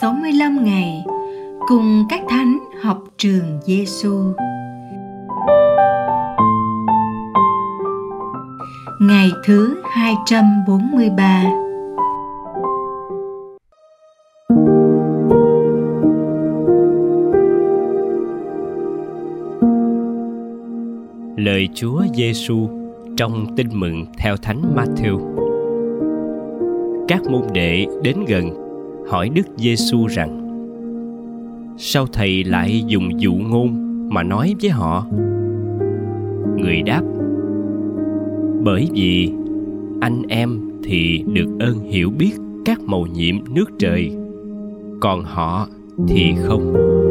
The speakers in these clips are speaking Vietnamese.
365 ngày, cùng các thánh học trường Giêsu. Ngày thứ 243 Lời Chúa Giêsu trong Tin mừng theo Thánh Matthew. Các môn đệ đến gần hỏi Đức Giêsu rằng: Sao thầy lại dùng dụ ngôn mà nói với họ? Người đáp: Bởi vì anh em thì được ơn hiểu biết các màu nhiệm nước trời, còn họ thì không.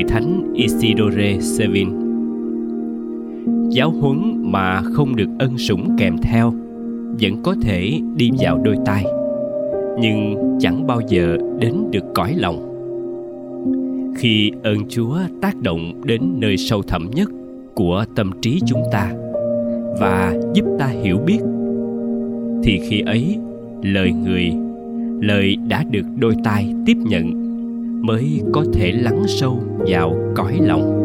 Lời thánh Isidore Sevin. Giáo huấn mà không được ân sủng kèm theo, vẫn có thể đi vào đôi tai, nhưng chẳng bao giờ đến được cõi lòng. Khi ơn chúa tác động đến nơi sâu thẳm nhất của tâm trí chúng ta và giúp ta hiểu biết, thì khi ấy lời người, lời đã được đôi tai tiếp nhận mới có thể lắng sâu vào cõi lòng.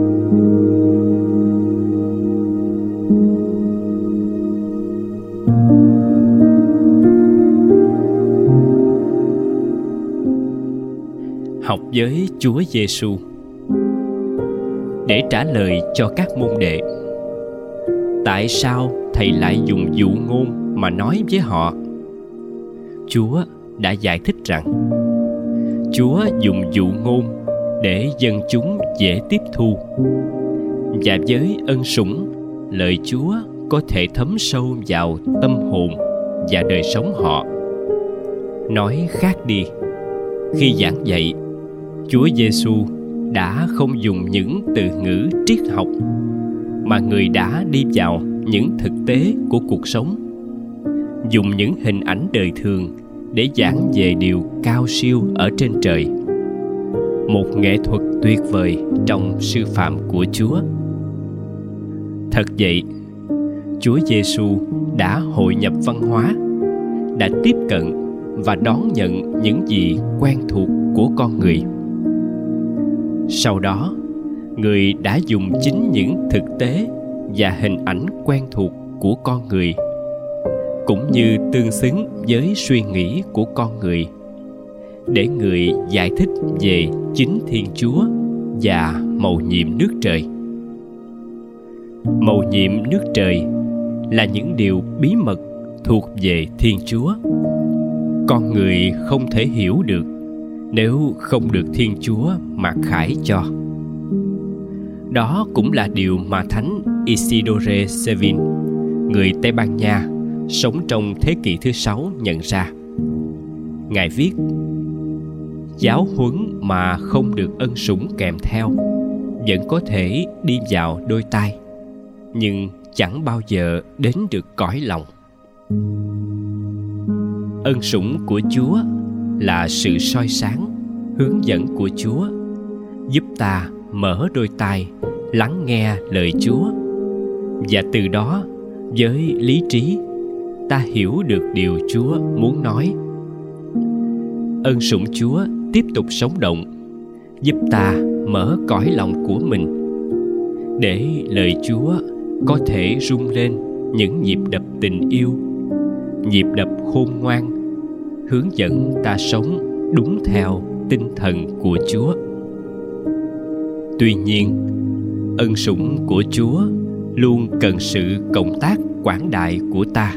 Học với Chúa Giêsu để trả lời cho các môn đệ, tại sao thầy lại dùng dụ ngôn mà nói với họ? Chúa đã giải thích rằng Chúa dùng dụ ngôn để dân chúng dễ tiếp thu. Và với ân sủng, lời Chúa có thể thấm sâu vào tâm hồn và đời sống họ. Nói khác đi, khi giảng dạy, Chúa Giêsu đã không dùng những từ ngữ triết học mà người đã đi vào những thực tế của cuộc sống dùng những hình ảnh đời thường để giảng về điều cao siêu ở trên trời. Một nghệ thuật tuyệt vời trong sư phạm của chúa. Thật vậy, chúa giêsu đã hội nhập văn hóa, đã tiếp cận và đón nhận những gì quen thuộc của con người. Sau đó, người đã dùng chính những thực tế và hình ảnh quen thuộc của con người cũng như tương xứng với suy nghĩ của con người. Để người giải thích về chính thiên chúa và mầu nhiệm nước trời. Mầu nhiệm nước trời là những điều bí mật thuộc về thiên chúa. Con người không thể hiểu được nếu không được thiên chúa mặc khải cho. Đó cũng là điều mà thánh isidore sevin, người tây ban nha sống trong thế kỷ thứ sáu nhận ra. Ngài viết, giáo huấn mà không được ân sủng kèm theo, vẫn có thể đi vào đôi tai, nhưng chẳng bao giờ đến được cõi lòng. Ân sủng của chúa là sự soi sáng, hướng dẫn của chúa, giúp ta mở đôi tai, lắng nghe lời chúa, và từ đó, với lý trí ta hiểu được điều chúa muốn nói. Ơn sủng chúa tiếp tục sống động, giúp ta mở cõi lòng của mình, để lời chúa có thể rung lên những nhịp đập tình yêu, nhịp đập khôn ngoan, hướng dẫn ta sống đúng theo tinh thần của chúa. Tuy nhiên, ân sủng của chúa luôn cần sự cộng tác quảng đại của ta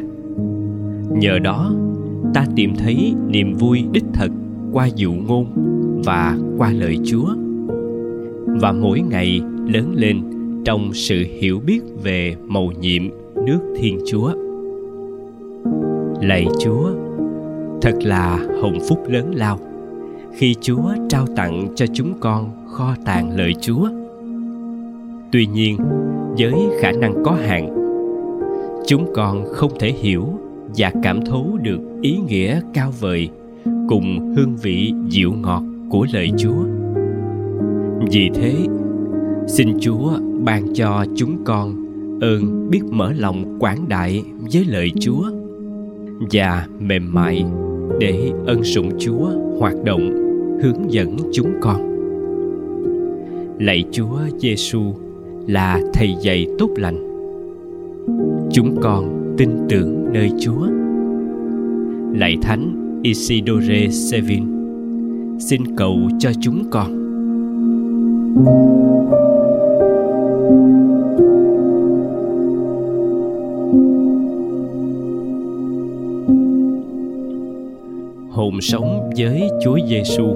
nhờ đó, ta tìm thấy niềm vui đích thực qua dụ ngôn và qua lời chúa. Và mỗi ngày lớn lên trong sự hiểu biết về mầu nhiệm nước thiên chúa. Lạy chúa, thật là hồng phúc lớn lao khi chúa trao tặng cho chúng con kho tàng lời chúa. Tuy nhiên, với khả năng có hạn, chúng con không thể hiểu và cảm thấu được ý nghĩa cao vời cùng hương vị dịu ngọt của lời Chúa. Vì thế, xin chúa ban cho chúng con ơn biết mở lòng quảng đại với lời chúa và mềm mại để ân sủng chúa hoạt động hướng dẫn chúng con. Lạy chúa giêsu là thầy dạy tốt lành. Chúng con tin tưởng nơi chúa lạy thánh isidore sevin xin cầu cho chúng con hồn sống với Chúa Giêsu.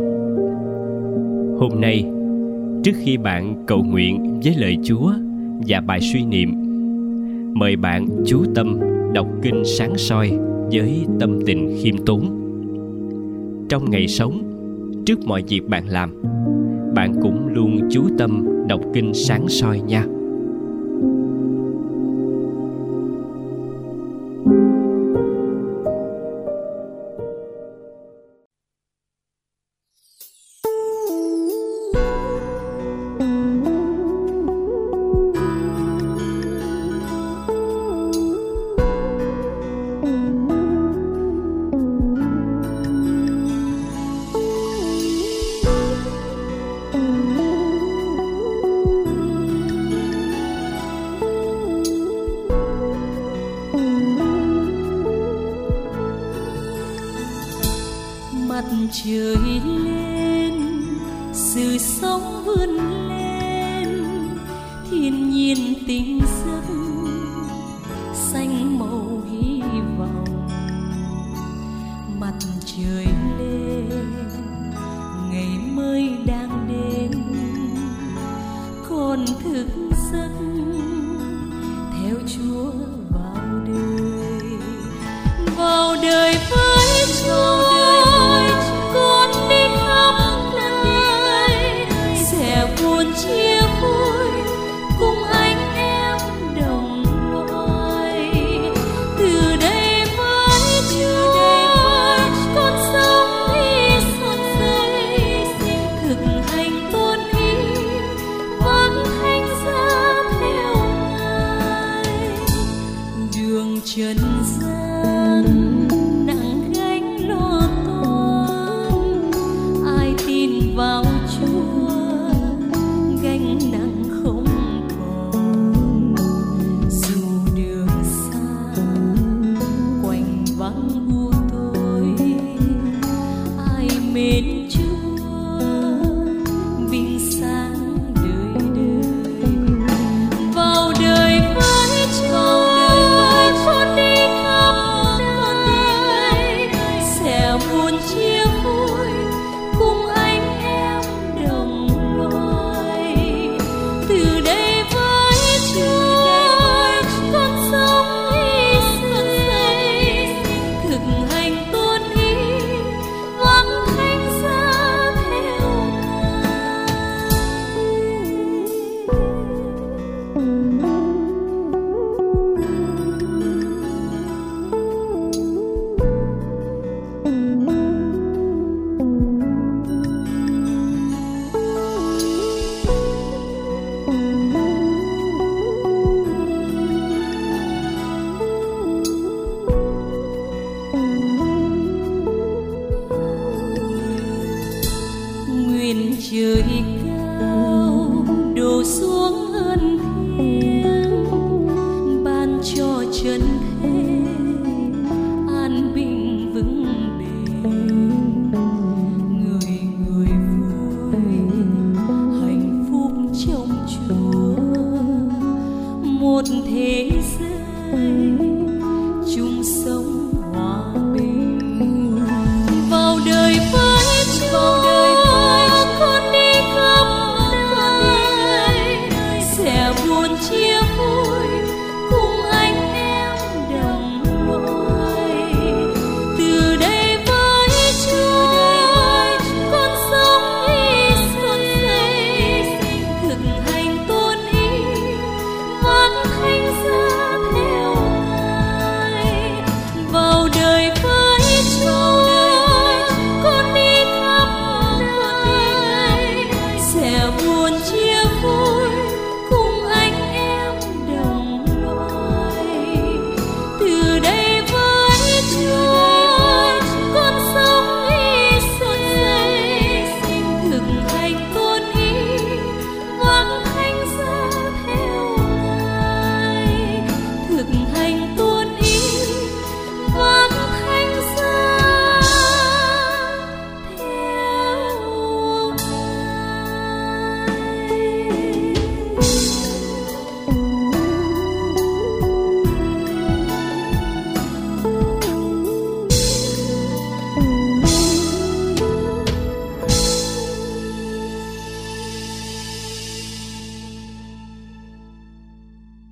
Hôm nay, trước khi bạn cầu nguyện với lời Chúa và bài suy niệm, mời bạn chú tâm đọc kinh sáng soi với tâm tình khiêm tốn. Trong ngày sống, trước mọi việc bạn làm, bạn cũng luôn chú tâm đọc kinh sáng soi nha. Sự sống vươn lên, thiên nhiên tình giấc xanh màu hy vọng. Mặt trời lên, ngày mới đang đến. Con thức giấc theo chúa